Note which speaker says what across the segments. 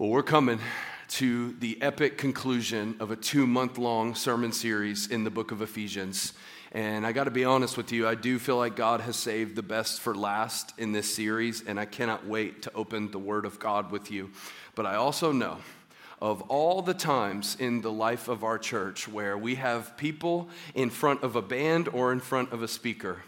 Speaker 1: Well, we're coming to the epic conclusion of a two month long sermon series in the book of Ephesians. And I got to be honest with you, I do feel like God has saved the best for last in this series, and I cannot wait to open the Word of God with you. But I also know of all the times in the life of our church where we have people in front of a band or in front of a speaker,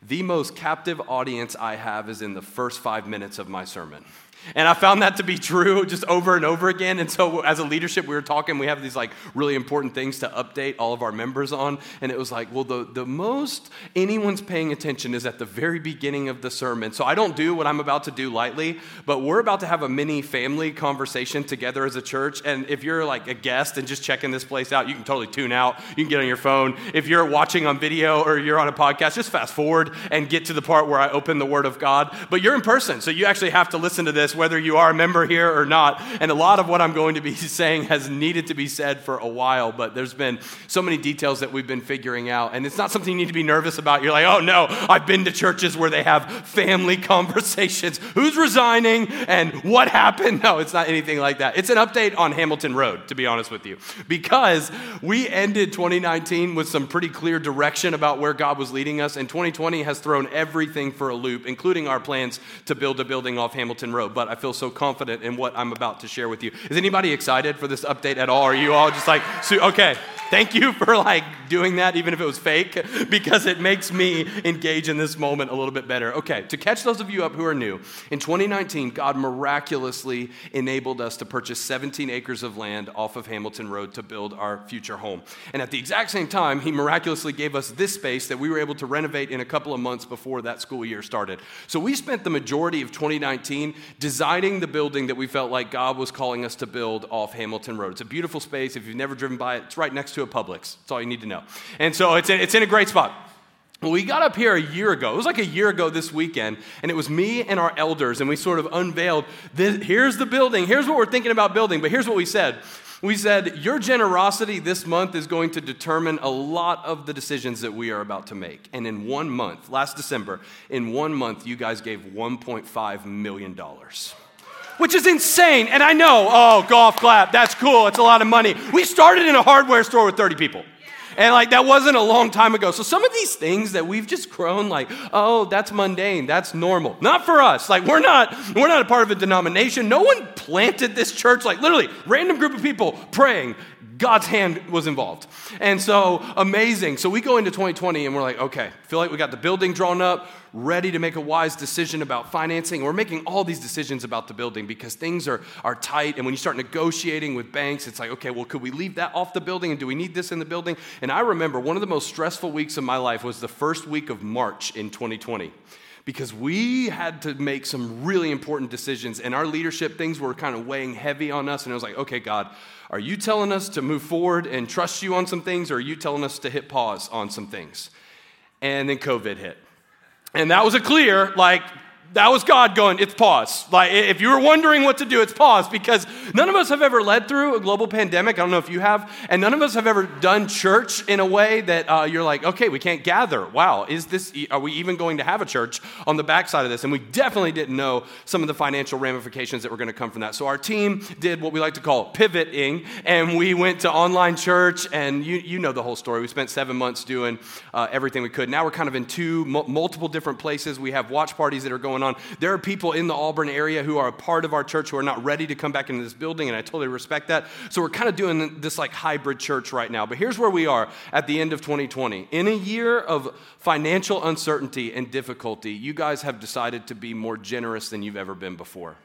Speaker 1: the most captive audience I have is in the first five minutes of my sermon. And I found that to be true just over and over again. And so, as a leadership, we were talking, we have these like really important things to update all of our members on. And it was like, well, the, the most anyone's paying attention is at the very beginning of the sermon. So, I don't do what I'm about to do lightly, but we're about to have a mini family conversation together as a church. And if you're like a guest and just checking this place out, you can totally tune out. You can get on your phone. If you're watching on video or you're on a podcast, just fast forward and get to the part where I open the Word of God. But you're in person, so you actually have to listen to this whether you are a member here or not. And a lot of what I'm going to be saying has needed to be said for a while, but there's been so many details that we've been figuring out. And it's not something you need to be nervous about. You're like, oh no, I've been to churches where they have family conversations. Who's resigning and what happened? No, it's not anything like that. It's an update on Hamilton Road, to be honest with you, because we ended 2019 with some pretty clear direction about where God was leading us, and 2020 has thrown everything for a loop, including our plans to build a building off Hamilton Road. But I feel so confident in what I'm about to share with you. Is anybody excited for this update at all? Are you all just like, okay, thank you for like doing that, even if it was fake, because it makes me engage in this moment a little bit better. Okay, to catch those of you up who are new, in 2019, God miraculously enabled us to purchase 17 acres of land off of Hamilton Road to build our future home. And at the exact same time, He miraculously gave us this space that we were able to renovate in a couple of months before that school year started. So we spent the majority of 2019 designing the building that we felt like God was calling us to build off Hamilton Road. It's a beautiful space. If you've never driven by it, it's right next to a Publix. That's all you need to know. And so it's in, it's in a great spot. We got up here a year ago. It was like a year ago this weekend, and it was me and our elders, and we sort of unveiled this, here's the building, here's what we're thinking about building, but here's what we said. We said, Your generosity this month is going to determine a lot of the decisions that we are about to make. And in one month, last December, in one month, you guys gave $1.5 million which is insane. And I know, oh, golf clap, that's cool, it's a lot of money. We started in a hardware store with 30 people. And like that wasn't a long time ago. So some of these things that we've just grown like, oh, that's mundane, that's normal. Not for us. Like we're not we're not a part of a denomination. No one planted this church like literally random group of people praying. God's hand was involved. And so amazing. So we go into 2020 and we're like, okay, feel like we got the building drawn up ready to make a wise decision about financing. We're making all these decisions about the building because things are, are tight. And when you start negotiating with banks, it's like, okay, well, could we leave that off the building? And do we need this in the building? And I remember one of the most stressful weeks of my life was the first week of March in 2020 because we had to make some really important decisions and our leadership things were kind of weighing heavy on us and I was like okay god are you telling us to move forward and trust you on some things or are you telling us to hit pause on some things? And then covid hit. And that was a clear, like, that was God going, it's pause. Like, if you were wondering what to do, it's pause because none of us have ever led through a global pandemic. I don't know if you have. And none of us have ever done church in a way that uh, you're like, okay, we can't gather. Wow, is this, are we even going to have a church on the backside of this? And we definitely didn't know some of the financial ramifications that were going to come from that. So our team did what we like to call pivoting, and we went to online church, and you, you know the whole story. We spent seven months doing uh, everything we could. Now we're kind of in two, multiple different places. We have watch parties that are going on. There are people in the Auburn area who are a part of our church who are not ready to come back into this building, and I totally respect that. So we're kind of doing this like hybrid church right now. But here's where we are at the end of 2020. In a year of financial uncertainty and difficulty, you guys have decided to be more generous than you've ever been before.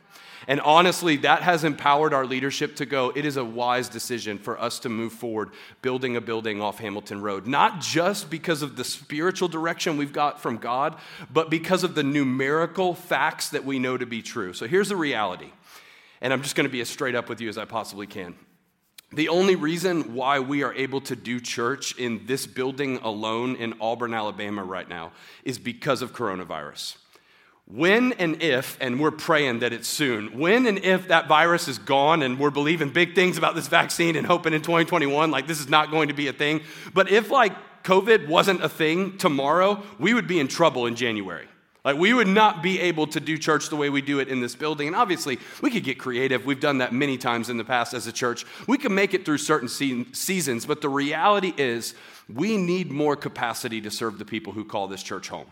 Speaker 1: And honestly, that has empowered our leadership to go, it is a wise decision for us to move forward building a building off Hamilton Road. Not just because of the spiritual direction we've got from God, but because of the numerical facts that we know to be true. So here's the reality. And I'm just going to be as straight up with you as I possibly can. The only reason why we are able to do church in this building alone in Auburn, Alabama right now is because of coronavirus. When and if, and we're praying that it's soon, when and if that virus is gone and we're believing big things about this vaccine and hoping in 2021, like this is not going to be a thing. But if like COVID wasn't a thing tomorrow, we would be in trouble in January. Like, we would not be able to do church the way we do it in this building. And obviously, we could get creative. We've done that many times in the past as a church. We can make it through certain seasons, but the reality is, we need more capacity to serve the people who call this church home.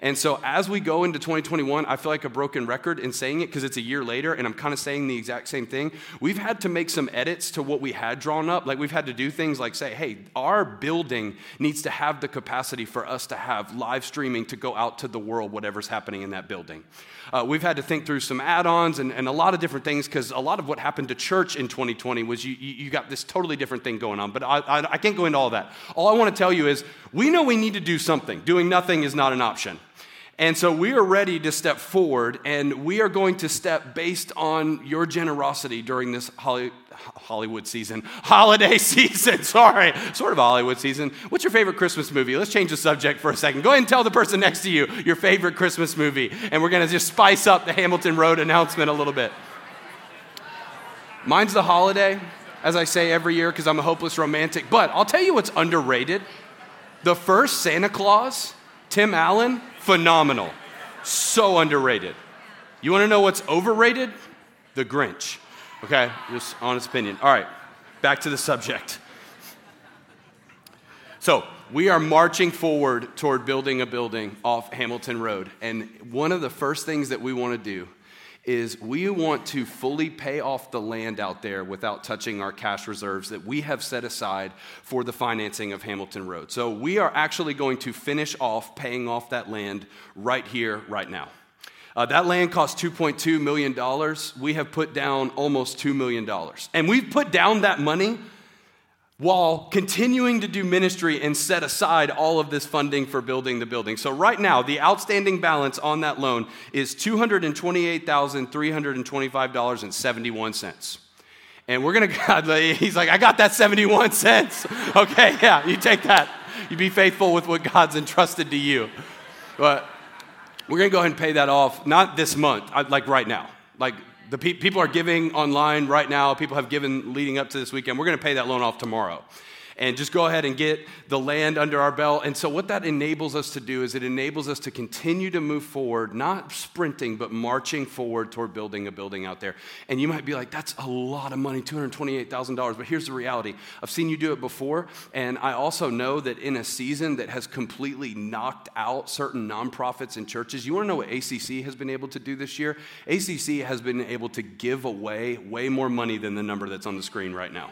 Speaker 1: And so as we go into 2021, I feel like a broken record in saying it because it's a year later and I'm kind of saying the exact same thing. We've had to make some edits to what we had drawn up. Like we've had to do things like say, hey, our building needs to have the capacity for us to have live streaming to go out to the world, whatever's happening in that building. Uh, we've had to think through some add ons and, and, a lot of different things because a lot of what happened to church in 2020 was you, you, got this totally different thing going on. But I, I, I can't go into all that. All I want to tell you is we know we need to do something. Doing nothing is not an option. And so we are ready to step forward, and we are going to step based on your generosity during this Hollywood season, holiday season, sorry, sort of Hollywood season. What's your favorite Christmas movie? Let's change the subject for a second. Go ahead and tell the person next to you your favorite Christmas movie, and we're to just spice up the Hamilton Road announcement a little bit. Mine's The Holiday, as I say every year, because I'm a hopeless romantic. But I'll tell you what's underrated the first Santa Claus, Tim Allen, phenomenal. So underrated. You want to know what's overrated? The Grinch. Okay, just honest opinion. All right, back to the subject. So, we are marching forward toward building a building off Hamilton Road. And one of the first things that we want to do is we want to fully pay off the land out there without touching our cash reserves that we have set aside for the financing of Hamilton Road. So we are actually going to finish off paying off that land right here, right now. Uh, that land cost $2.2 million. We have put down almost $2 million. And we've put down that money while continuing to do ministry and set aside all of this funding for building the building. So, right now, the outstanding balance on that loan is $228,325.71. And we're gonna, he's like, I got that 71 cents. Okay, yeah, you take that. You be faithful with what God's entrusted to you. But we're gonna go ahead and pay that off, not this month, like right now. Like the pe- people are giving online right now. People have given leading up to this weekend. We're going to pay that loan off tomorrow and just go ahead and get the land under our belt. And so, what that enables us to do is it enables us to continue to move forward, not sprinting, but marching forward toward building a building out there. And you might be like, that's a lot of money, $228,000. But here's the reality I've seen you do it before. And I also know that in a season that has completely knocked out certain nonprofits and churches, you want to know what ACC has been able to do this year? ACC has been able to give away way more money than the number that's on the screen right now.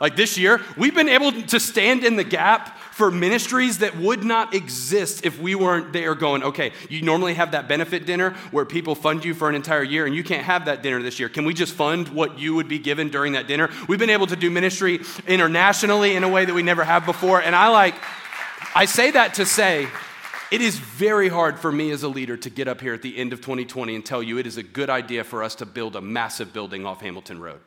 Speaker 1: Like this year, we've been able to stand in the gap for ministries that would not exist if we weren't there going, okay, you normally have that benefit dinner where people fund you for an entire year and you can't have that dinner this year. Can we just fund what you would be given during that dinner? We've been able to do ministry internationally in a way that we never have before. And I like, I say that to say, it is very hard for me as a leader to get up here at the end of 2020 and tell you it is a good idea for us to build a massive building off Hamilton Road.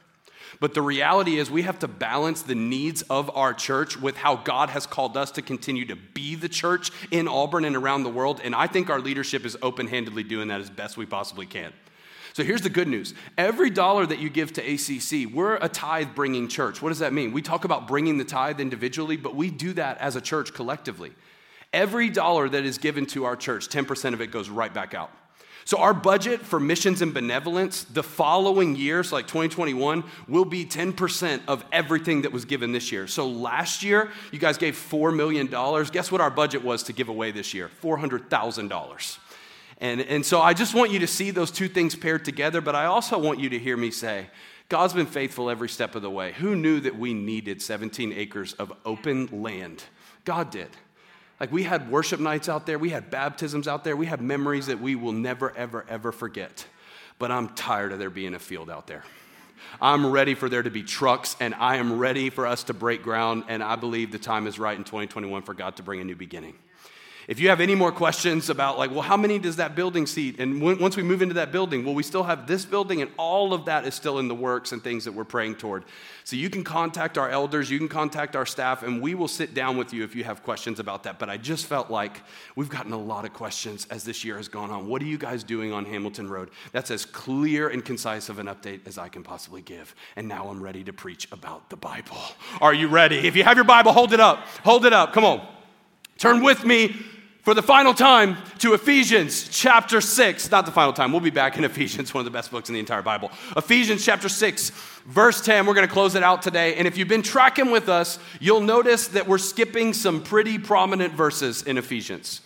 Speaker 1: But the reality is, we have to balance the needs of our church with how God has called us to continue to be the church in Auburn and around the world. And I think our leadership is open handedly doing that as best we possibly can. So here's the good news every dollar that you give to ACC, we're a tithe bringing church. What does that mean? We talk about bringing the tithe individually, but we do that as a church collectively. Every dollar that is given to our church, 10% of it goes right back out. So, our budget for missions and benevolence the following years, like 2021, will be 10% of everything that was given this year. So, last year, you guys gave $4 million. Guess what our budget was to give away this year? $400,000. And, and so, I just want you to see those two things paired together, but I also want you to hear me say, God's been faithful every step of the way. Who knew that we needed 17 acres of open land? God did. Like we had worship nights out there, we had baptisms out there, we have memories that we will never, ever, ever forget. But I'm tired of there being a field out there. I'm ready for there to be trucks, and I am ready for us to break ground. And I believe the time is right in 2021 for God to bring a new beginning. If you have any more questions about, like, well, how many does that building seat? And when, once we move into that building, will we still have this building? And all of that is still in the works and things that we're praying toward. So you can contact our elders, you can contact our staff, and we will sit down with you if you have questions about that. But I just felt like we've gotten a lot of questions as this year has gone on. What are you guys doing on Hamilton Road? That's as clear and concise of an update as I can possibly give. And now I'm ready to preach about the Bible. Are you ready? If you have your Bible, hold it up. Hold it up. Come on. Turn with me for the final time to Ephesians chapter 6. Not the final time, we'll be back in Ephesians, one of the best books in the entire Bible. Ephesians chapter 6, verse 10. We're going to close it out today. And if you've been tracking with us, you'll notice that we're skipping some pretty prominent verses in Ephesians.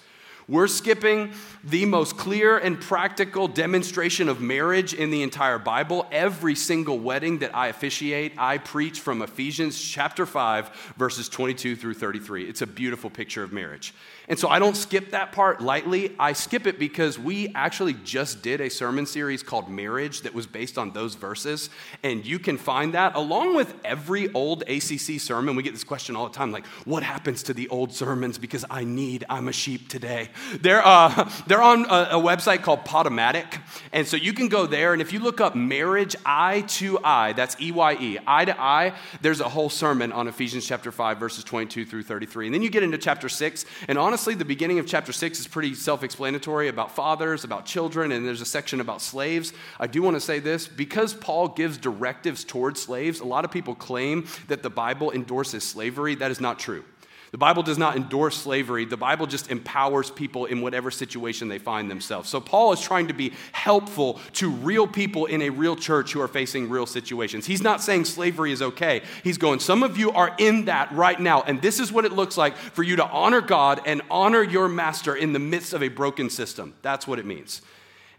Speaker 1: We're skipping the most clear and practical demonstration of marriage in the entire Bible. Every single wedding that I officiate, I preach from Ephesians chapter 5, verses 22 through 33. It's a beautiful picture of marriage. And so I don't skip that part lightly. I skip it because we actually just did a sermon series called Marriage that was based on those verses. And you can find that along with every old ACC sermon. We get this question all the time like, what happens to the old sermons? Because I need, I'm a sheep today. They're, uh, they're on a, a website called Podomatic. And so you can go there. And if you look up marriage eye to eye, that's E Y E, eye to eye, there's a whole sermon on Ephesians chapter 5, verses 22 through 33. And then you get into chapter 6. And honestly, the beginning of chapter 6 is pretty self explanatory about fathers, about children, and there's a section about slaves. I do want to say this because Paul gives directives towards slaves, a lot of people claim that the Bible endorses slavery. That is not true. The Bible does not endorse slavery. The Bible just empowers people in whatever situation they find themselves. So, Paul is trying to be helpful to real people in a real church who are facing real situations. He's not saying slavery is okay. He's going, Some of you are in that right now, and this is what it looks like for you to honor God and honor your master in the midst of a broken system. That's what it means.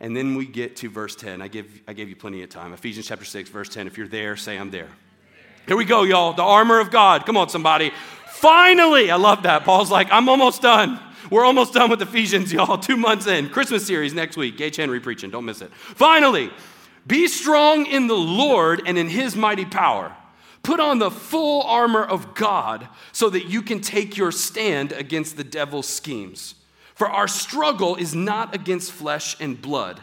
Speaker 1: And then we get to verse 10. I, give, I gave you plenty of time. Ephesians chapter 6, verse 10. If you're there, say, I'm there. Here we go, y'all. The armor of God. Come on, somebody. Finally, I love that. Paul's like, I'm almost done. We're almost done with Ephesians, y'all. Two months in. Christmas series next week. Gage Henry preaching. Don't miss it. Finally, be strong in the Lord and in his mighty power. Put on the full armor of God so that you can take your stand against the devil's schemes. For our struggle is not against flesh and blood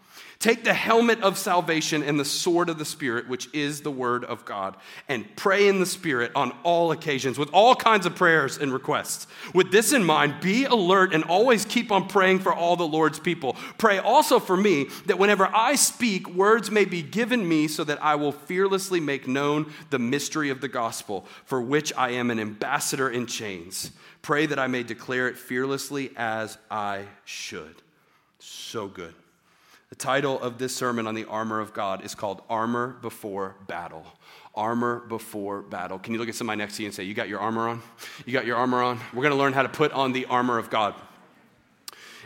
Speaker 1: Take the helmet of salvation and the sword of the Spirit, which is the word of God, and pray in the Spirit on all occasions with all kinds of prayers and requests. With this in mind, be alert and always keep on praying for all the Lord's people. Pray also for me that whenever I speak, words may be given me so that I will fearlessly make known the mystery of the gospel, for which I am an ambassador in chains. Pray that I may declare it fearlessly as I should. So good. The title of this sermon on the armor of God is called Armor Before Battle. Armor before battle. Can you look at somebody next to you and say, You got your armor on? You got your armor on? We're going to learn how to put on the armor of God.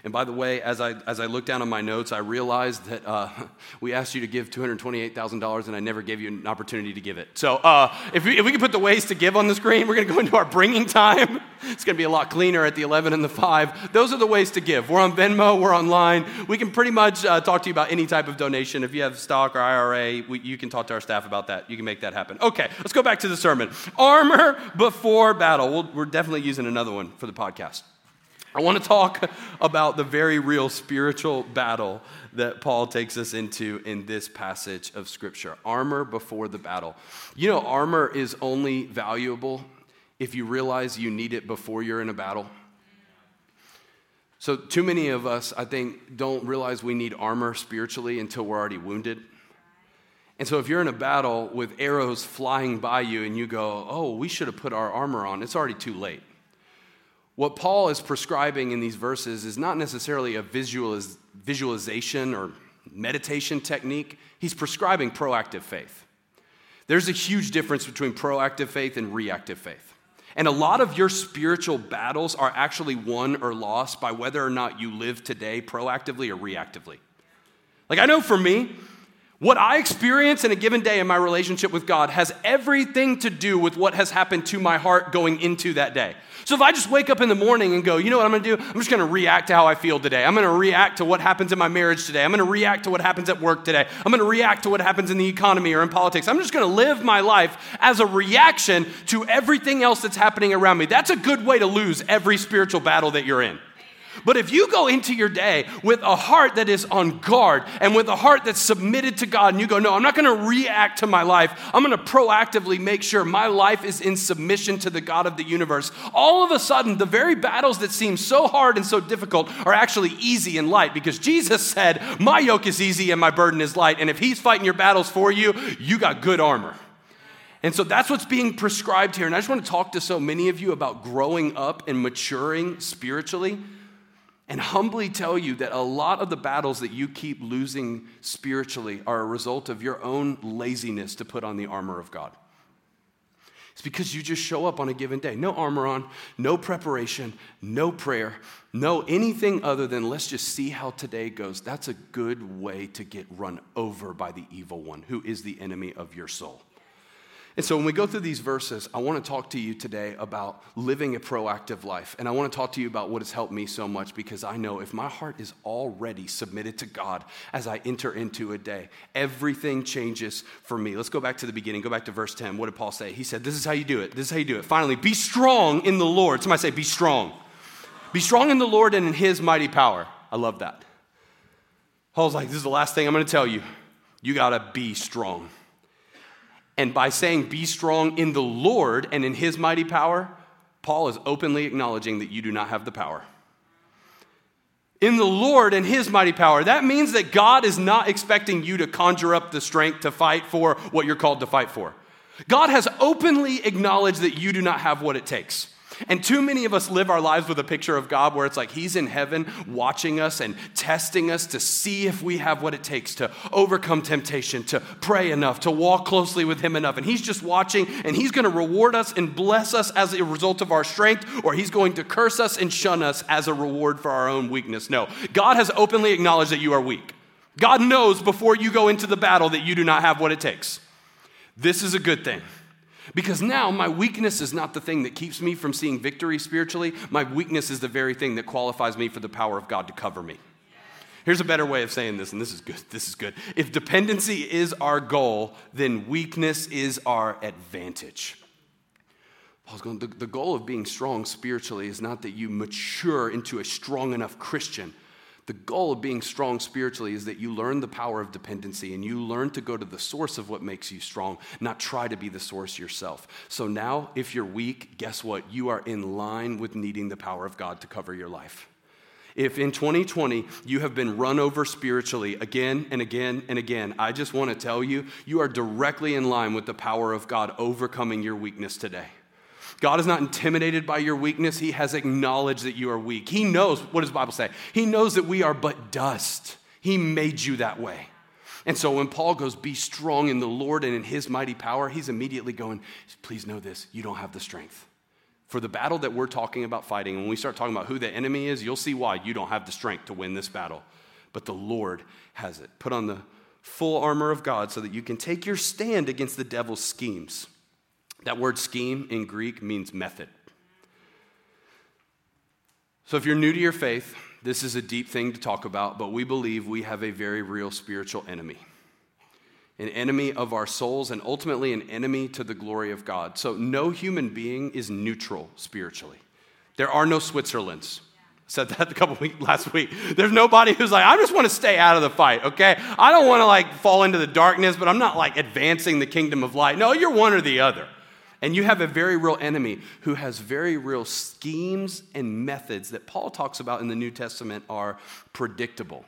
Speaker 1: And by the way, as I, as I looked down on my notes, I realized that uh, we asked you to give $228,000 and I never gave you an opportunity to give it. So uh, if, we, if we can put the ways to give on the screen, we're going to go into our bringing time. It's going to be a lot cleaner at the 11 and the 5. Those are the ways to give. We're on Venmo, we're online. We can pretty much uh, talk to you about any type of donation. If you have stock or IRA, we, you can talk to our staff about that. You can make that happen. Okay, let's go back to the sermon. Armor before battle. we we are definitely using another one for the podcast. I want to talk about the very real spiritual battle that Paul takes us into in this passage of Scripture armor before the battle. You know, armor is only valuable if you realize you need it before you're in a battle. So, too many of us, I think, don't realize we need armor spiritually until we're already wounded. And so, if you're in a battle with arrows flying by you and you go, oh, we should have put our armor on, it's already too late. What Paul is prescribing in these verses is not necessarily a visualiz- visualization or meditation technique, he's prescribing proactive faith. There's a huge difference between proactive faith and reactive faith. And a lot of your spiritual battles are actually won or lost by whether or not you live today proactively or reactively. Like, I know for me, What I experience in a given day in my relationship with God has everything to do with what has happened to my heart going into that day. So if I just wake up in the morning and go, you know what I'm gonna do? I'm just gonna react to how I feel today. I'm gonna react to what happens in my marriage today. I'm gonna react to what happens at work today. I'm gonna react to what happens in the economy or in politics. I'm just gonna live my life as a reaction to everything else that's happening around me. That's a good way to lose every spiritual battle that you're in. But if you go into your day with a heart that is on guard and with a heart that's submitted to God, and you go, No, I'm not going to react to my life. I'm going to proactively make sure my life is in submission to the God of the universe. All of a sudden, the very battles that seem so hard and so difficult are actually easy and light because Jesus said, My yoke is easy and my burden is light. And if He's fighting your battles for you, you got good armor. And so that's what's being prescribed here. And I just want to talk to so many of you about growing up and maturing spiritually and humbly tell you that a lot of the battles that you keep losing spiritually are a result of your own laziness to put on the armor of God. It's because you just show up on a given day. No armor on, no preparation, no prayer, no anything other than let's just see how today goes. That's a good way to get run over by the evil one, who is the enemy of your soul. And so, when we go through these verses, I want to talk to you today about living a proactive life. And I want to talk to you about what has helped me so much because I know if my heart is already submitted to God as I enter into a day, everything changes for me. Let's go back to the beginning. Go back to verse 10. What did Paul say? He said, This is how you do it. This is how you do it. Finally, be strong in the Lord. Somebody say, Be strong. Be strong in the Lord and in his mighty power. I love that. Paul's like, This is the last thing I'm going to tell you. You got to be strong. And by saying, be strong in the Lord and in his mighty power, Paul is openly acknowledging that you do not have the power. In the Lord and his mighty power, that means that God is not expecting you to conjure up the strength to fight for what you're called to fight for. God has openly acknowledged that you do not have what it takes. And too many of us live our lives with a picture of God where it's like He's in heaven watching us and testing us to see if we have what it takes to overcome temptation, to pray enough, to walk closely with Him enough. And He's just watching and He's going to reward us and bless us as a result of our strength, or He's going to curse us and shun us as a reward for our own weakness. No, God has openly acknowledged that you are weak. God knows before you go into the battle that you do not have what it takes. This is a good thing. Because now my weakness is not the thing that keeps me from seeing victory spiritually. My weakness is the very thing that qualifies me for the power of God to cover me. Here's a better way of saying this, and this is good. This is good. If dependency is our goal, then weakness is our advantage. Paul's going, the, the goal of being strong spiritually is not that you mature into a strong enough Christian the goal of being strong spiritually is that you learn the power of dependency and you learn to go to the source of what makes you strong, not try to be the source yourself. So now, if you're weak, guess what? You are in line with needing the power of God to cover your life. If in 2020 you have been run over spiritually again and again and again, I just want to tell you, you are directly in line with the power of God overcoming your weakness today. God is not intimidated by your weakness. He has acknowledged that you are weak. He knows, what does the Bible say? He knows that we are but dust. He made you that way. And so when Paul goes, be strong in the Lord and in his mighty power, he's immediately going, please know this, you don't have the strength. For the battle that we're talking about fighting, when we start talking about who the enemy is, you'll see why you don't have the strength to win this battle. But the Lord has it. Put on the full armor of God so that you can take your stand against the devil's schemes. That word scheme in Greek means method. So if you're new to your faith, this is a deep thing to talk about, but we believe we have a very real spiritual enemy. An enemy of our souls and ultimately an enemy to the glory of God. So no human being is neutral spiritually. There are no Switzerlands. I said that a couple weeks last week. There's nobody who's like, I just want to stay out of the fight, okay? I don't want to like fall into the darkness, but I'm not like advancing the kingdom of light. No, you're one or the other. And you have a very real enemy who has very real schemes and methods that Paul talks about in the New Testament are predictable.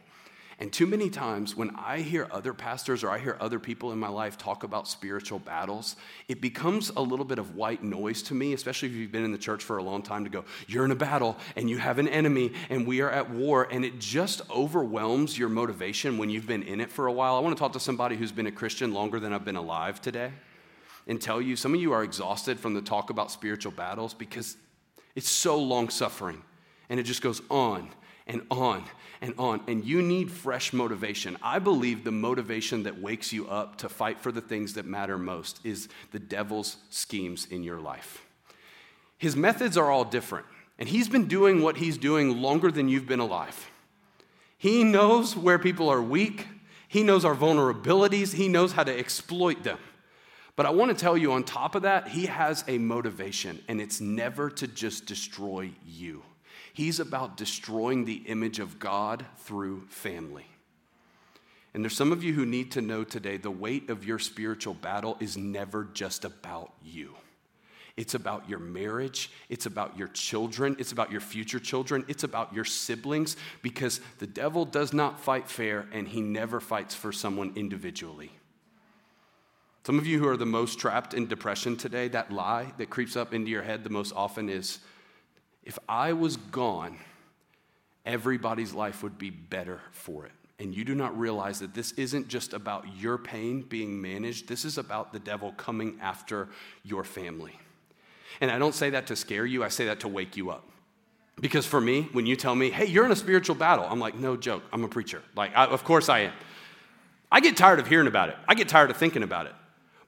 Speaker 1: And too many times when I hear other pastors or I hear other people in my life talk about spiritual battles, it becomes a little bit of white noise to me, especially if you've been in the church for a long time to go, you're in a battle and you have an enemy and we are at war. And it just overwhelms your motivation when you've been in it for a while. I want to talk to somebody who's been a Christian longer than I've been alive today and tell you some of you are exhausted from the talk about spiritual battles because it's so long suffering and it just goes on and on and on. And you need fresh motivation. I believe the motivation that wakes you up to fight for the things that matter most is the devil's schemes in your life. His methods are all different, and he's been doing what he's doing longer than you've been alive. He knows where people are weak, he knows our vulnerabilities, he knows how to exploit them. But I want to tell you, on top of that, he has a motivation, and it's never to just destroy you. He's about destroying the image of God through family. And there's some of you who need to know today the weight of your spiritual battle is never just about you. It's about your marriage. It's about your children. It's about your future children. It's about your siblings because the devil does not fight fair and he never fights for someone individually. Some of you who are the most trapped in depression today, that lie that creeps up into your head the most often is if I was gone, everybody's life would be better for it. And you do not realize that this isn't just about your pain being managed, this is about the devil coming after your family. And I don't say that to scare you, I say that to wake you up. Because for me, when you tell me, hey, you're in a spiritual battle, I'm like, no joke, I'm a preacher. Like, I, of course I am. I get tired of hearing about it, I get tired of thinking about it.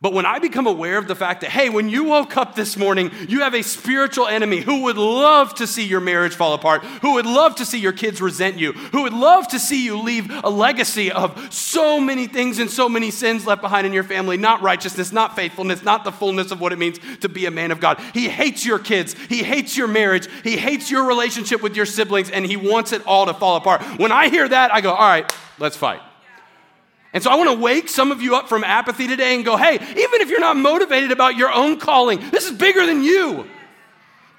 Speaker 1: But when I become aware of the fact that, hey, when you woke up this morning, you have a spiritual enemy who would love to see your marriage fall apart, who would love to see your kids resent you, who would love to see you leave a legacy of so many things and so many sins left behind in your family not righteousness, not faithfulness, not the fullness of what it means to be a man of God. He hates your kids, he hates your marriage, he hates your relationship with your siblings, and he wants it all to fall apart. When I hear that, I go, all right, let's fight. And so I want to wake some of you up from apathy today and go, hey, even if you're not motivated about your own calling, this is bigger than you.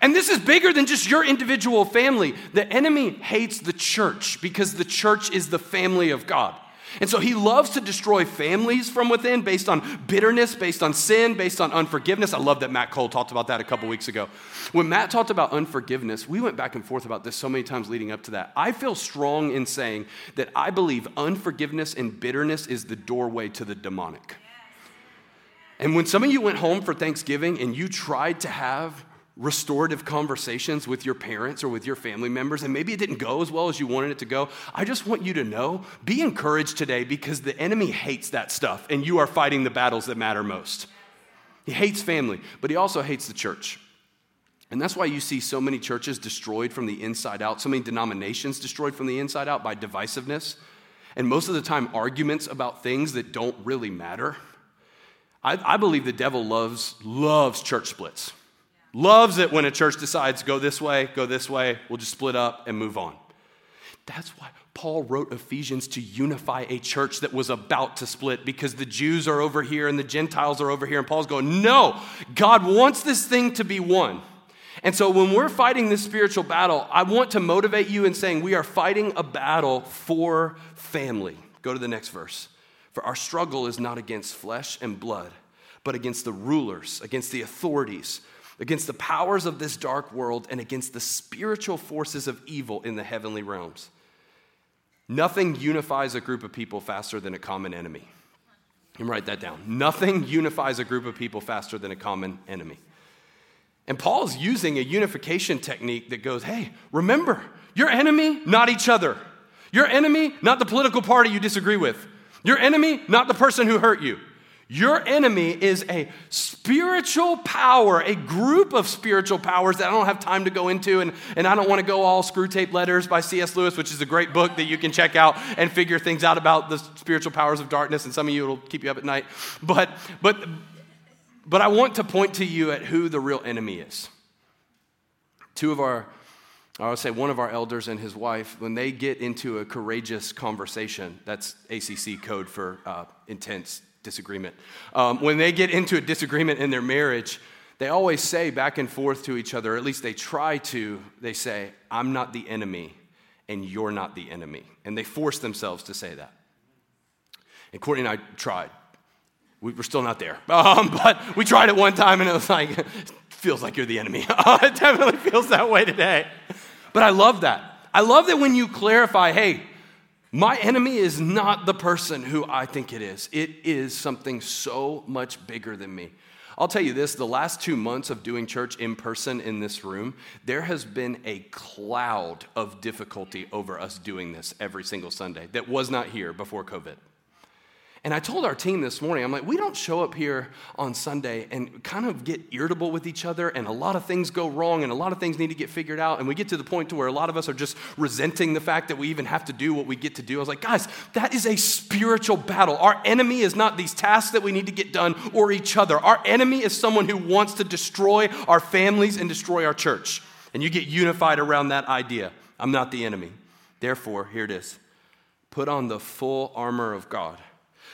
Speaker 1: And this is bigger than just your individual family. The enemy hates the church because the church is the family of God. And so he loves to destroy families from within based on bitterness, based on sin, based on unforgiveness. I love that Matt Cole talked about that a couple weeks ago. When Matt talked about unforgiveness, we went back and forth about this so many times leading up to that. I feel strong in saying that I believe unforgiveness and bitterness is the doorway to the demonic. And when some of you went home for Thanksgiving and you tried to have restorative conversations with your parents or with your family members, and maybe it didn't go as well as you wanted it to go, I just want you to know be encouraged today because the enemy hates that stuff, and you are fighting the battles that matter most. He hates family, but he also hates the church. And that's why you see so many churches destroyed from the inside out, so many denominations destroyed from the inside out by divisiveness, and most of the time, arguments about things that don't really matter. I, I believe the devil loves, loves church splits. Loves it when a church decides, go this way, go this way, we'll just split up and move on. That's why Paul wrote Ephesians to unify a church that was about to split because the Jews are over here and the Gentiles are over here. And Paul's going, no, God wants this thing to be one. And so when we're fighting this spiritual battle, I want to motivate you in saying we are fighting a battle for family. Go to the next verse. For our struggle is not against flesh and blood, but against the rulers, against the authorities against the powers of this dark world, and against the spiritual forces of evil in the heavenly realms. Nothing unifies a group of people faster than a common enemy. You write that down. Nothing unifies a group of people faster than a common enemy. And Paul's using a unification technique that goes, hey, remember, your enemy, not each other. Your enemy, not the political party you disagree with. Your enemy, not the person who hurt you. Your enemy is a spiritual power, a group of spiritual powers that I don't have time to go into, and, and I don't want to go all Screwtape Letters by C.S. Lewis, which is a great book that you can check out and figure things out about the spiritual powers of darkness, and some of you it'll keep you up at night. But, but, but I want to point to you at who the real enemy is. Two of our I would say one of our elders and his wife, when they get into a courageous conversation, that's ACC code for uh, intense disagreement. Um, when they get into a disagreement in their marriage, they always say back and forth to each other, at least they try to, they say, I'm not the enemy and you're not the enemy. And they force themselves to say that. And Courtney and I tried. We were still not there. Um, but we tried it one time and it was like, feels like you're the enemy. it definitely feels that way today. But I love that. I love that when you clarify, hey, my enemy is not the person who I think it is. It is something so much bigger than me. I'll tell you this the last two months of doing church in person in this room, there has been a cloud of difficulty over us doing this every single Sunday that was not here before COVID. And I told our team this morning, I'm like, we don't show up here on Sunday and kind of get irritable with each other, and a lot of things go wrong, and a lot of things need to get figured out. And we get to the point to where a lot of us are just resenting the fact that we even have to do what we get to do. I was like, guys, that is a spiritual battle. Our enemy is not these tasks that we need to get done or each other. Our enemy is someone who wants to destroy our families and destroy our church. And you get unified around that idea. I'm not the enemy. Therefore, here it is put on the full armor of God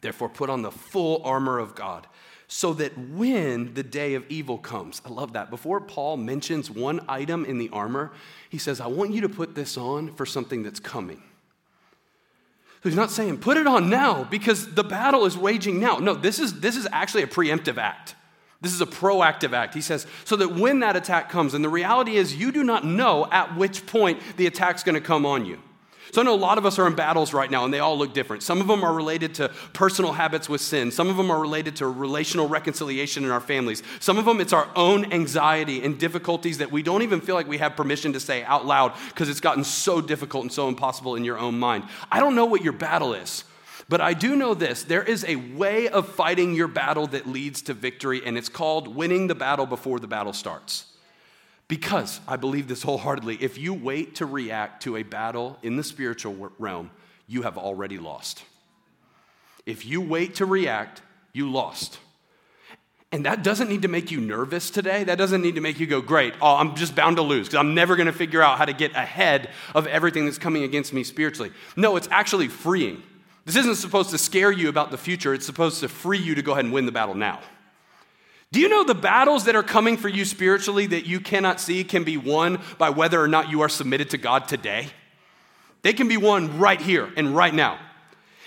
Speaker 1: Therefore, put on the full armor of God so that when the day of evil comes, I love that. Before Paul mentions one item in the armor, he says, I want you to put this on for something that's coming. So he's not saying, put it on now because the battle is waging now. No, this is, this is actually a preemptive act. This is a proactive act. He says, so that when that attack comes, and the reality is you do not know at which point the attack's going to come on you. So I know a lot of us are in battles right now, and they all look different. Some of them are related to personal habits with sin. Some of them are related to relational reconciliation in our families. Some of them, it's our own anxiety and difficulties that we don't even feel like we have permission to say out loud because it's gotten so difficult and so impossible in your own mind. I don't know what your battle is. But I do know this there is a way of fighting your battle that leads to victory, and it's called winning the battle before the battle starts. Because I believe this wholeheartedly, if you wait to react to a battle in the spiritual realm, you have already lost. If you wait to react, you lost. And that doesn't need to make you nervous today. That doesn't need to make you go, great, oh, I'm just bound to lose because I'm never going to figure out how to get ahead of everything that's coming against me spiritually. No, it's actually freeing. This isn't supposed to scare you about the future, it's supposed to free you to go ahead and win the battle now. Do you know the battles that are coming for you spiritually that you cannot see can be won by whether or not you are submitted to God today? They can be won right here and right now.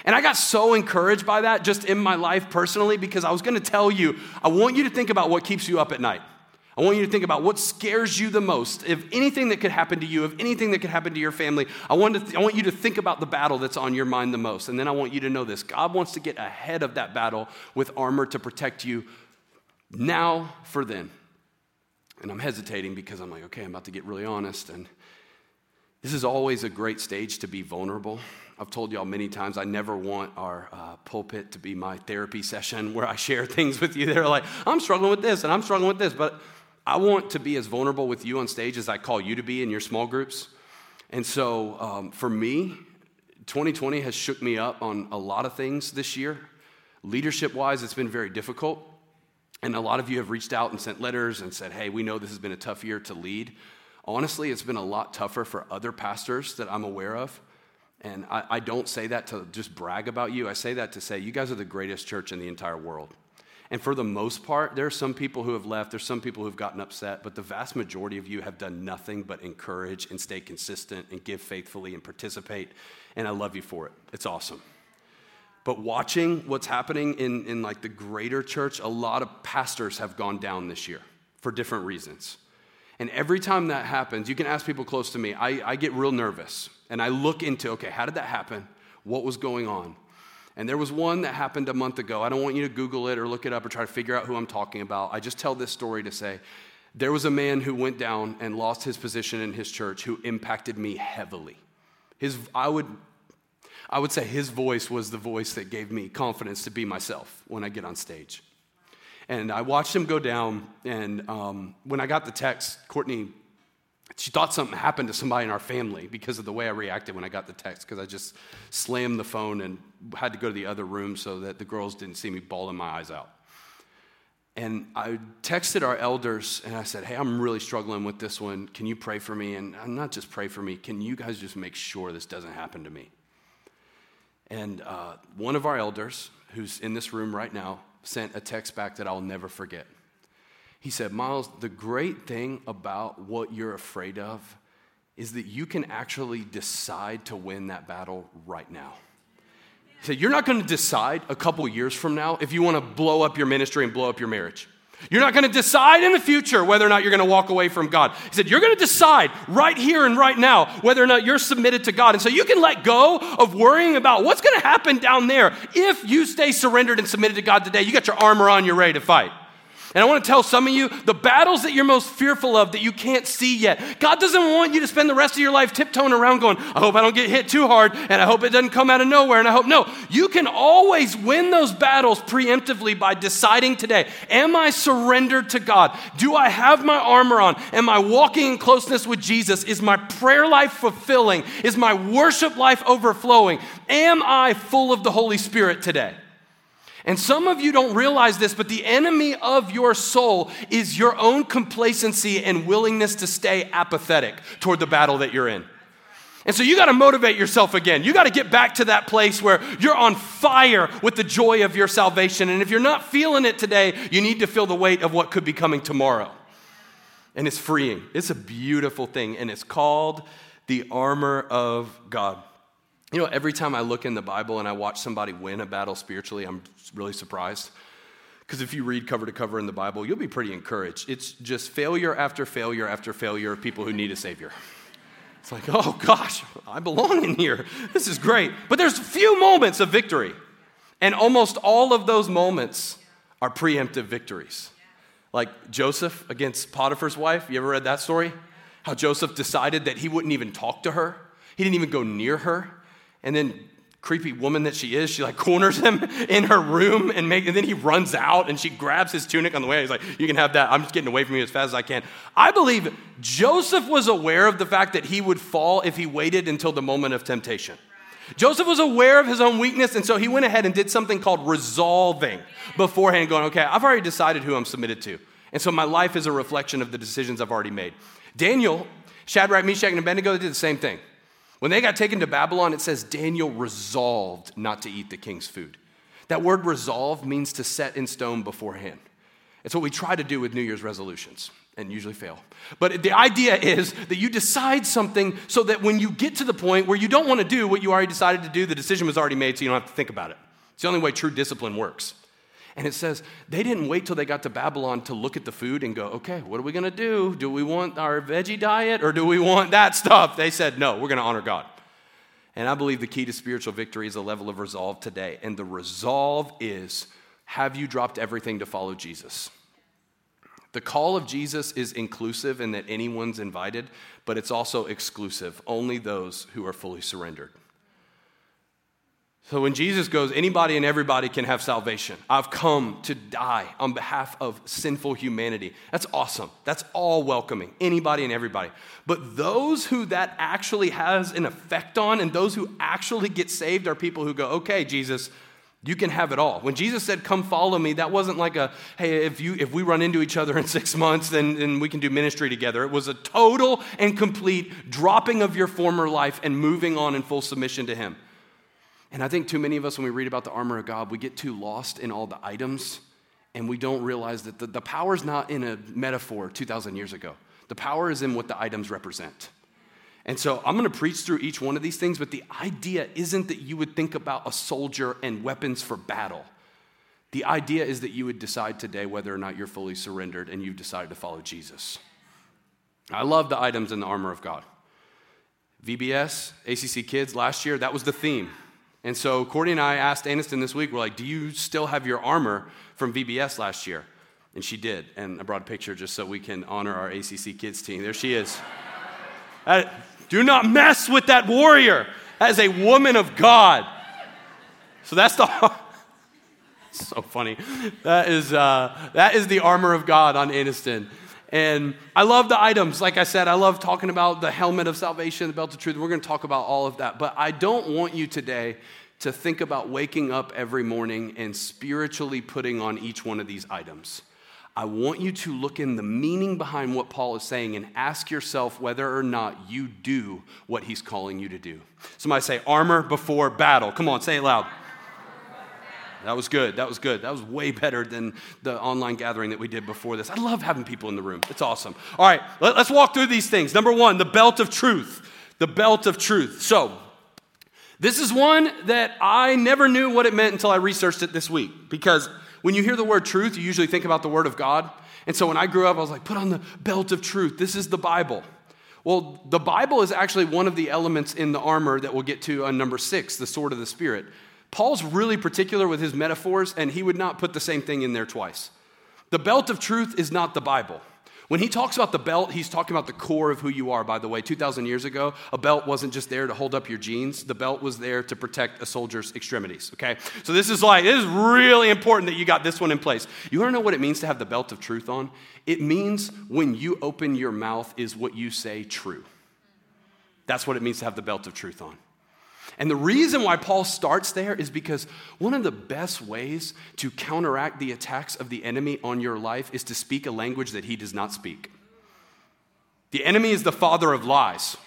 Speaker 1: And I got so encouraged by that just in my life personally because I was going to tell you, I want you to think about what keeps you up at night. I want you to think about what scares you the most. If anything that could happen to you, if anything that could happen to your family, I want, to th- I want you to think about the battle that's on your mind the most. And then I want you to know this God wants to get ahead of that battle with armor to protect you now for then. And I'm hesitating because I'm like, okay, I'm about to get really honest. And this is always a great stage to be vulnerable. I've told y'all many times I never want our uh, pulpit to be my therapy session where I share things with you that are like, I'm struggling with this and I'm struggling with this. But I want to be as vulnerable with you on stage as I call you to be in your small groups. And so um, for me, 2020 has shook me up on a lot of things this year. Leadership wise, it's been very difficult. And a lot of you have reached out and sent letters and said, hey, we know this has been a tough year to lead. Honestly, it's been a lot tougher for other pastors that I'm aware of. And I, I, don't say that to just brag about you. I say that to say you guys are the greatest church in the entire world. And for the most part, there are some people who have left, there's some people who have gotten upset, but the vast majority of you have done nothing but encourage and stay consistent and give faithfully and participate. And I love you for it. It's awesome. But watching what's happening in, in like the greater church, a lot of pastors have gone down this year for different reasons. And every time that happens, you can ask people close to me, I, I get real nervous and I look into, okay, how did that happen? What was going on? And there was one that happened a month ago. I don't want you to Google it or look it up or try to figure out who I'm talking about. I just tell this story to say there was a man who went down and lost his position in his church who impacted me heavily. His, I would I would say his voice was the voice that gave me confidence to be myself when I get on stage. And I watched him go down, and um, when I got the text, Courtney, she thought something happened to somebody in our family because of the way I reacted when I got the text, because I just slammed the phone and had to go to the other room so that the girls didn't see me bawling my eyes out. And I texted our elders and I said, Hey, I'm really struggling with this one. Can you pray for me? And not just pray for me, can you guys just make sure this doesn't happen to me? And uh, one of our elders, who's in this room right now, sent a text back that I'll never forget. He said, Miles, the great thing about what you're afraid of is that you can actually decide to win that battle right now. He said, You're not going to decide a couple years from now if you want to blow up your ministry and blow up your marriage. You're not going to decide in the future whether or not you're going to walk away from God. He said, You're going to decide right here and right now whether or not you're submitted to God. And so you can let go of worrying about what's going to happen down there if you stay surrendered and submitted to God today. You got your armor on, you're ready to fight. And I want to tell some of you the battles that you're most fearful of that you can't see yet. God doesn't want you to spend the rest of your life tiptoeing around going, I hope I don't get hit too hard and I hope it doesn't come out of nowhere. And I hope, no, you can always win those battles preemptively by deciding today, am I surrendered to God? Do I have my armor on? Am I walking in closeness with Jesus? Is my prayer life fulfilling? Is my worship life overflowing? Am I full of the Holy Spirit today? And some of you don't realize this, but the enemy of your soul is your own complacency and willingness to stay apathetic toward the battle that you're in. And so you got to motivate yourself again. You got to get back to that place where you're on fire with the joy of your salvation. And if you're not feeling it today, you need to feel the weight of what could be coming tomorrow. And it's freeing. It's a beautiful thing. And it's called the armor of God. You know, every time I look in the Bible and I watch somebody win a battle spiritually, I'm really surprised. Because if you read cover to cover in the Bible, you'll be pretty encouraged. It's just failure after failure after failure of people who need a Savior. It's like, oh gosh, I belong in here. This is great. But there's few moments of victory. And almost all of those moments are preemptive victories. Like Joseph against Potiphar's wife. You ever read that story? How Joseph decided that he wouldn't even talk to her, he didn't even go near her. And then creepy woman that she is, she like corners him in her room and make and then he runs out and she grabs his tunic on the way. He's like, You can have that. I'm just getting away from you as fast as I can. I believe Joseph was aware of the fact that he would fall if he waited until the moment of temptation. Joseph was aware of his own weakness, and so he went ahead and did something called resolving beforehand, going, Okay, I've already decided who I'm submitted to. And so my life is a reflection of the decisions I've already made. Daniel, Shadrach, Meshach, and Abednego did the same thing. When they got taken to Babylon, it says Daniel resolved not to eat the king's food. That word resolve means to set in stone beforehand. It's what we try to do with New Year's resolutions and usually fail. But the idea is that you decide something so that when you get to the point where you don't want to do what you already decided to do, the decision was already made so you don't have to think about it. It's the only way true discipline works. And it says they didn't wait till they got to Babylon to look at the food and go, okay, what are we going to do? Do we want our veggie diet or do we want that stuff? They said, no, we're going to honor God. And I believe the key to spiritual victory is a level of resolve today. And the resolve is have you dropped everything to follow Jesus? The call of Jesus is inclusive in that anyone's invited, but it's also exclusive. Only those who are fully surrendered. So when Jesus goes, anybody and everybody can have salvation. I've come to die on behalf of sinful humanity. That's awesome. That's all welcoming, anybody and everybody. But those who that actually has an effect on and those who actually get saved are people who go, okay, Jesus, you can have it all. When Jesus said, Come follow me, that wasn't like a, hey, if, you, if we run into each other in six months, then, then we can do ministry together. It was a total and complete dropping of your former life and moving on in full submission to Him. And I think too many of us, when we read about the armor of God, we get too lost in all the items and we don't realize that the, the power is not in a metaphor 2,000 years ago. The power is in what the items represent. And so I'm going to preach through each one of these things, but the idea isn't that you would think about a soldier and weapons for battle. The idea is that you would decide today whether or not you're fully surrendered and you've decided to follow Jesus. I love the items in the armor of God. VBS, ACC Kids, last year, that was the theme. And so Courtney and I asked Aniston this week, we're like, do you still have your armor from VBS last year? And she did. And I brought a picture just so we can honor our ACC kids team. There she is. Do not mess with that warrior as a woman of God. So that's the. so funny. That is, uh, that is the armor of God on Aniston. And I love the items. Like I said, I love talking about the helmet of salvation, the belt of truth. We're going to talk about all of that. But I don't want you today to think about waking up every morning and spiritually putting on each one of these items. I want you to look in the meaning behind what Paul is saying and ask yourself whether or not you do what he's calling you to do. Somebody say, armor before battle. Come on, say it loud. That was good. That was good. That was way better than the online gathering that we did before this. I love having people in the room. It's awesome. All right, let, us walk through these things. Number one, the belt of truth. The belt of truth. So, this is one that I never knew what it meant until I researched it this week. Because when you hear the word truth, you usually think about the word of God. And so when I grew up, I was like, put on the belt of truth. This is the Bible. Well, the Bible is actually one of the elements in the armor that we'll get to on number six, the sword of the Spirit. Paul's really particular with his metaphors, and he would not put the same thing in there twice. The belt of truth is not the Bible. When he talks about the belt, he's talking about the core of who you are, by the way. 2,000 years ago, a belt wasn't just there to hold up your jeans, the belt was there to protect a soldier's extremities, okay? So this is like, this is really important that you got this one in place. You wanna know what it means to have the belt of truth on? It means when you open your mouth, is what you say true. That's what it means to have the belt of truth on. And the reason why Paul starts there is because one of the best ways to counteract the attacks of the enemy on your life is to speak a language that he does not speak. The enemy is the father of lies.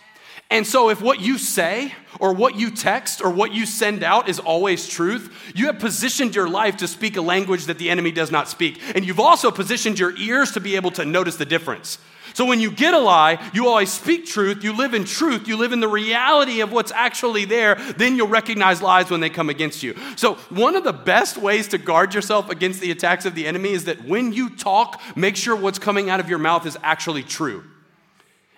Speaker 1: And so, if what you say or what you text or what you send out is always truth, you have positioned your life to speak a language that the enemy does not speak. And you've also positioned your ears to be able to notice the difference. So when you get a lie, you always speak truth, you live in truth, you live in the reality of what's actually there, then you'll recognize lies when they come against you. So one of the best ways to guard yourself against the attacks of the enemy is that when you talk, make sure what's coming out of your mouth is actually true.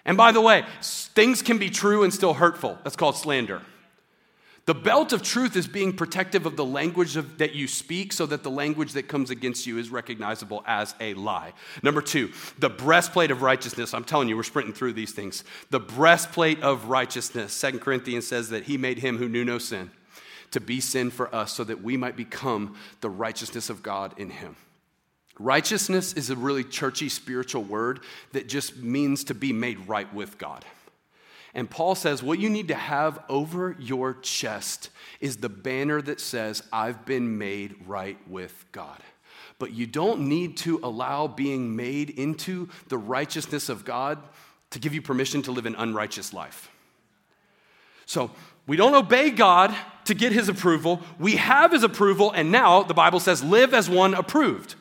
Speaker 1: And by the way, things can be true and still hurtful. That's called slander. The belt of truth is being protective of the language of, that you speak so that the language that comes against you is recognizable as a lie. Number two, the breastplate of righteousness. I'm telling you, we're sprinting through these things. The breastplate of righteousness. Second Corinthians says that he made him who knew no sin to be sin for us so that we might become the righteousness of God in him. Righteousness is a really churchy spiritual word that just means to be made right with God. And Paul says, What you need to have over your chest is the banner that says, I've been made right with God. But you don't need to allow being made into the righteousness of God to give you permission to live an unrighteous life. So, we don't obey God to get his approval. We have his approval, and now the Bible says, live as one approved.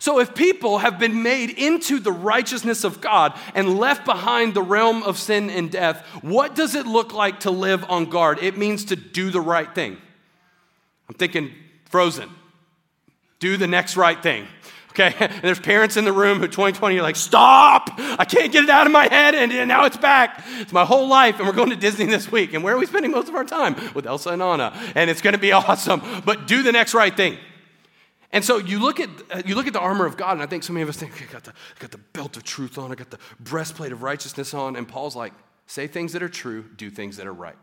Speaker 1: So, if people have been made into the righteousness of God and left behind the realm of sin and death, what does it look like to live on guard? It means to do the right thing. I'm thinking frozen. Do the next right thing. Okay, and there's parents in the room who 2020 are like, stop! I can't get it out of my head, and, and now it's back. It's my whole life, and we're going to Disney this week. And where are we spending most of our time? With Elsa and Anna. And it's going to be awesome. But do the next right thing. And so you look at uh, you look at the armor of God, and I think so many of us think, okay, I got the I got the belt of truth on, I got the breastplate of righteousness on, and Paul's like, say things that are true, do things that are right.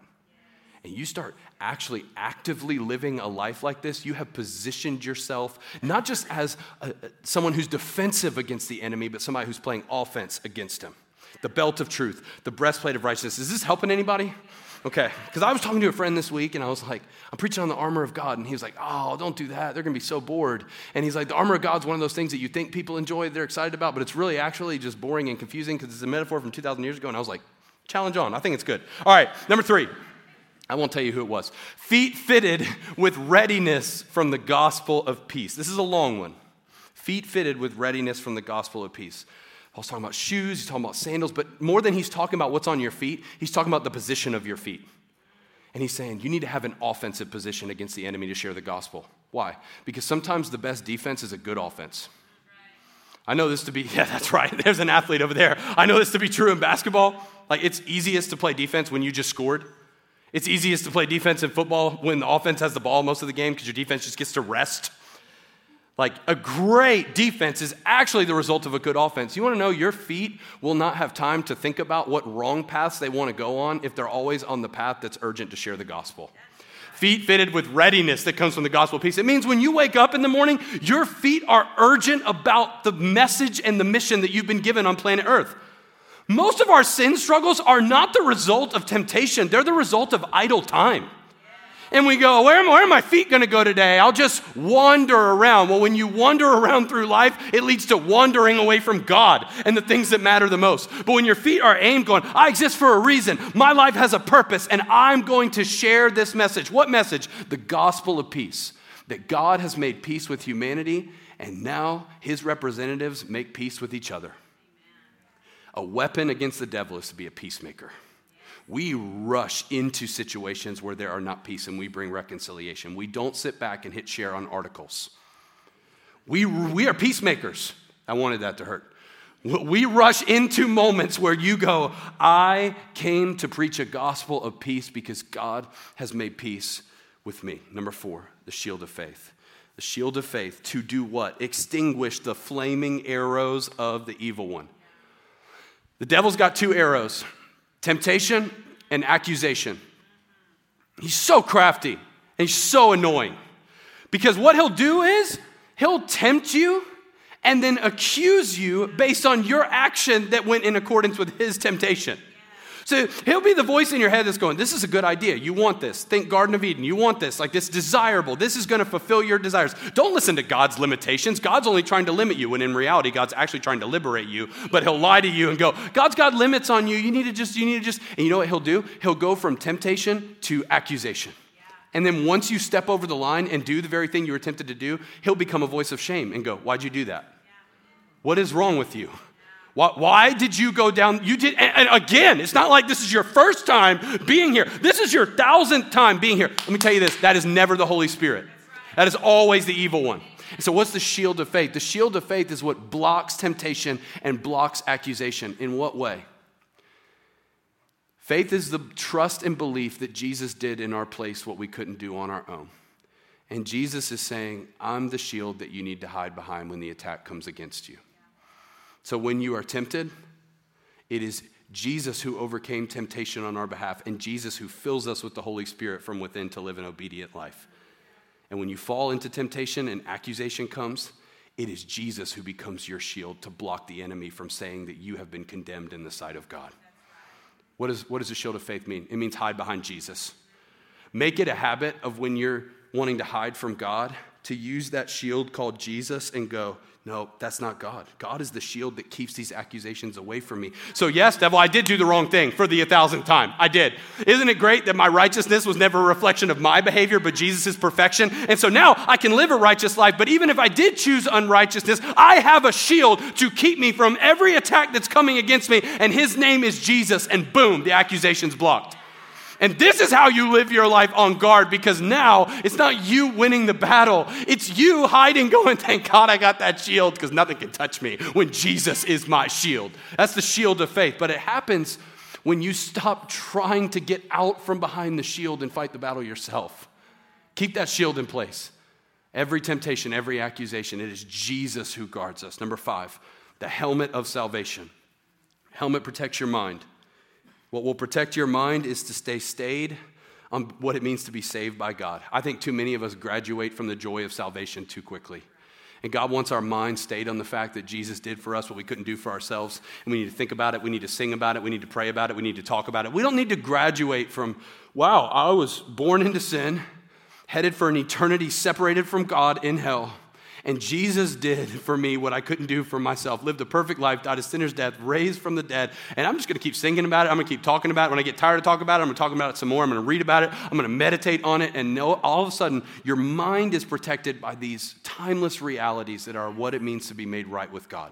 Speaker 1: And you start actually actively living a life like this, you have positioned yourself not just as a, someone who's defensive against the enemy, but somebody who's playing offense against him. The belt of truth, the breastplate of righteousness. Is this helping anybody? Okay, because I was talking to a friend this week and I was like, I'm preaching on the armor of God. And he was like, Oh, don't do that. They're going to be so bored. And he's like, The armor of God's one of those things that you think people enjoy, they're excited about, but it's really actually just boring and confusing because it's a metaphor from 2,000 years ago. And I was like, Challenge on. I think it's good. All right, number three. I won't tell you who it was. Feet fitted with readiness from the gospel of peace. This is a long one. Feet fitted with readiness from the gospel of peace. Paul's talking about shoes, he's talking about sandals, but more than he's talking about what's on your feet, he's talking about the position of your feet. And he's saying you need to have an offensive position against the enemy to share the gospel. Why? Because sometimes the best defense is a good offense. I know this to be, yeah, that's right. There's an athlete over there. I know this to be true in basketball. Like, it's easiest to play defense when you just scored. It's easiest to play defense in football when the offense has the ball most of the game because your defense just gets to rest. Like a great defense is actually the result of a good offense. You want to know your feet will not have time to think about what wrong paths they want to go on if they're always on the path that's urgent to share the gospel. Feet fitted with readiness that comes from the gospel peace. It means when you wake up in the morning, your feet are urgent about the message and the mission that you've been given on planet Earth. Most of our sin struggles are not the result of temptation, they're the result of idle time and we go, where, am, where are my feet going to go today? I'll just wander around. Well, when you wander around through life, it leads to wandering away from God and the things that matter the most. But when your feet are aimed, going, I exist for a reason, my life has a purpose, and I'm going to share this message. What message? The gospel of peace. that God has made peace with humanity, and now his representatives make peace with each other. A weapon against the devil is to be a peacemaker. We rush into situations where there are not peace and we bring reconciliation. We don't sit back and hit share on articles. We, we are peacemakers. I wanted that to hurt. We rush into moments where you go, I came to preach a gospel of peace because God has made peace with me. Number four, the shield of faith. The shield of faith to do what? Extinguish the flaming arrows of the evil one. The devil's got two arrows temptation and accusation. He's so crafty and he's so annoying because what he'll do is he'll tempt you and then accuse you based on your action that went in accordance with his temptation. So he'll be the voice in your head that's going, This is a good idea. You want this. Think Garden of Eden. You want this. Like this desirable. This is going to fulfill your desires. Don't listen to God's limitations. God's only trying to limit you when in reality, God's actually trying to liberate you. But he'll lie to you and go, God's got limits on you. You need to just, you need to just. And you know what he'll do? He'll go from temptation to accusation. And then once you step over the line and do the very thing you were tempted to do, he'll become a voice of shame and go, Why'd you do that? What is wrong with you? Why, why, did you go down? You did, and, and again, it's not like this is your first time being here. This is your thousandth time being here. Let me tell you this that is never the Holy Spirit, that is always the evil one. So, what's the shield of faith? The shield of faith is what blocks temptation and blocks accusation. In what way? Faith is the trust and belief that Jesus did in our place what we couldn't do on our own. And Jesus is saying, I'm the shield that you need to hide behind when the attack comes against you. So when you are tempted, it is Jesus who overcame temptation on our behalf and Jesus who fills us with the Holy Spirit from within to live an obedient life. And when you fall into temptation and accusation comes, it is Jesus who becomes your shield to block the enemy from saying that you have been condemned in the sight of God. What, is, what does the shield of faith mean? It means hide behind Jesus. Make it a habit of when you're wanting to hide from God to use that shield called Jesus and go, no, that's not God. God is the shield that keeps these accusations away from me. So, yes, devil, I did do the wrong thing for the thousandth time. I did. Isn't it great that my righteousness was never a reflection of my behavior, but Jesus' perfection? And so now I can live a righteous life, but even if I did choose unrighteousness, I have a shield to keep me from every attack that's coming against me, and his name is Jesus, and boom, the accusation's blocked. And this is how you live your life on guard because now it's not you winning the battle. It's you hiding, going, Thank God I got that shield because nothing can touch me when Jesus is my shield. That's the shield of faith. But it happens when you stop trying to get out from behind the shield and fight the battle yourself. Keep that shield in place. Every temptation, every accusation, it is Jesus who guards us. Number five, the helmet of salvation. Helmet protects your mind. What will protect your mind is to stay stayed on what it means to be saved by God. I think too many of us graduate from the joy of salvation too quickly. And God wants our mind stayed on the fact that Jesus did for us what we couldn't do for ourselves. And we need to think about it. We need to sing about it. We need to pray about it. We need to talk about it. We don't need to graduate from, wow, I was born into sin, headed for an eternity separated from God in hell. And Jesus did for me what I couldn't do for myself lived a perfect life, died a sinner's death, raised from the dead. And I'm just going to keep singing about it. I'm going to keep talking about it. When I get tired of talking about it, I'm going to talk about it some more. I'm going to read about it. I'm going to meditate on it. And all of a sudden, your mind is protected by these timeless realities that are what it means to be made right with God.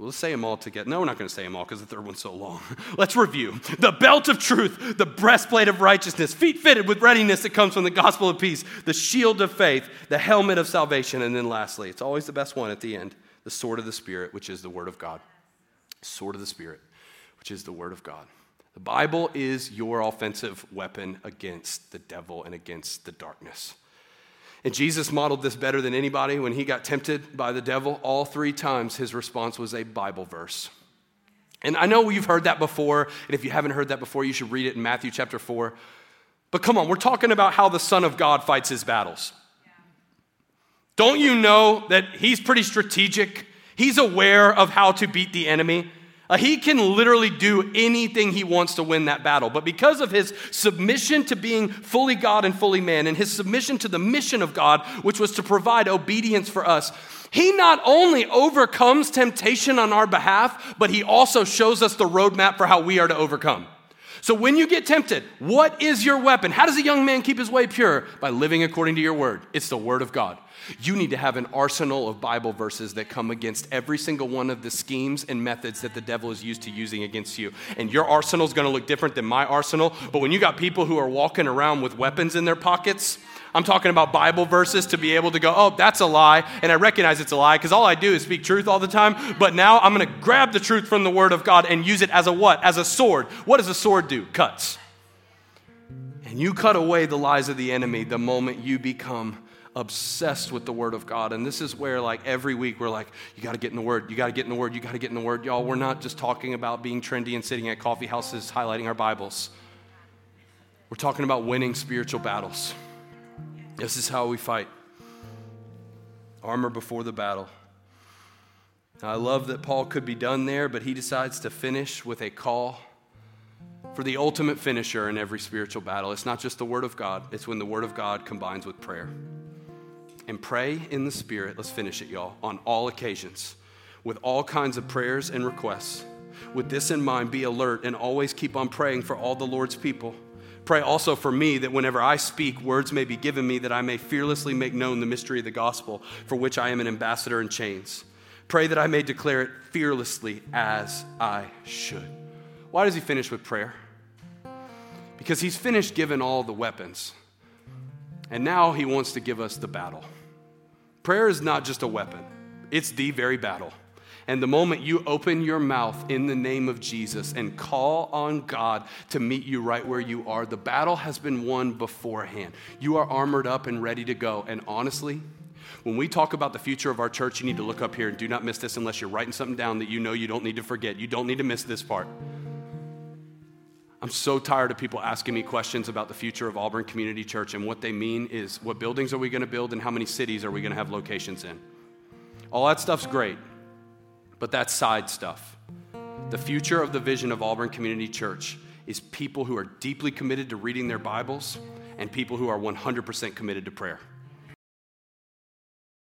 Speaker 1: Let's say them all together. No, we're not going to say them all because the third one's so long. Let's review. The belt of truth, the breastplate of righteousness, feet fitted with readiness that comes from the gospel of peace, the shield of faith, the helmet of salvation, and then lastly, it's always the best one at the end, the sword of the Spirit, which is the word of God. Sword of the Spirit, which is the word of God. The Bible is your offensive weapon against the devil and against the darkness. And Jesus modeled this better than anybody when he got tempted by the devil. All three times his response was a Bible verse. And I know you've heard that before, and if you haven't heard that before, you should read it in Matthew chapter 4. But come on, we're talking about how the Son of God fights his battles. Don't you know that he's pretty strategic? He's aware of how to beat the enemy. Uh, he can literally do anything he wants to win that battle. But because of his submission to being fully God and fully man, and his submission to the mission of God, which was to provide obedience for us, he not only overcomes temptation on our behalf, but he also shows us the roadmap for how we are to overcome. So when you get tempted, what is your weapon? How does a young man keep his way pure? By living according to your word. It's the word of God. You need to have an arsenal of Bible verses that come against every single one of the schemes and methods that the devil is used to using against you. And your arsenal is going to look different than my arsenal. But when you got people who are walking around with weapons in their pockets, I'm talking about Bible verses to be able to go, oh, that's a lie. And I recognize it's a lie because all I do is speak truth all the time. But now I'm going to grab the truth from the Word of God and use it as a what? As a sword. What does a sword do? Cuts. And you cut away the lies of the enemy the moment you become obsessed with the Word of God. And this is where, like, every week we're like, you got to get in the Word, you got to get in the Word, you got to get in the Word. Y'all, we're not just talking about being trendy and sitting at coffee houses highlighting our Bibles. We're talking about winning spiritual battles. This is how we fight armor before the battle. I love that Paul could be done there, but he decides to finish with a call for the ultimate finisher in every spiritual battle. It's not just the Word of God, it's when the Word of God combines with prayer. And pray in the Spirit, let's finish it, y'all, on all occasions, with all kinds of prayers and requests. With this in mind, be alert and always keep on praying for all the Lord's people. Pray also for me that whenever I speak, words may be given me that I may fearlessly make known the mystery of the gospel, for which I am an ambassador in chains. Pray that I may declare it fearlessly as I should. Why does he finish with prayer? Because he's finished giving all the weapons. And now he wants to give us the battle. Prayer is not just a weapon, it's the very battle. And the moment you open your mouth in the name of Jesus and call on God to meet you right where you are, the battle has been won beforehand. You are armored up and ready to go. And honestly, when we talk about the future of our church, you need to look up here and do not miss this unless you're writing something down that you know you don't need to forget. You don't need to miss this part. I'm so tired of people asking me questions about the future of Auburn Community Church, and what they mean is what buildings are we going to build and how many cities are we going to have locations in? All that stuff's great. But that's side stuff. The future of the vision of Auburn Community Church is people who are deeply committed to reading their Bibles and people who are 100% committed to prayer.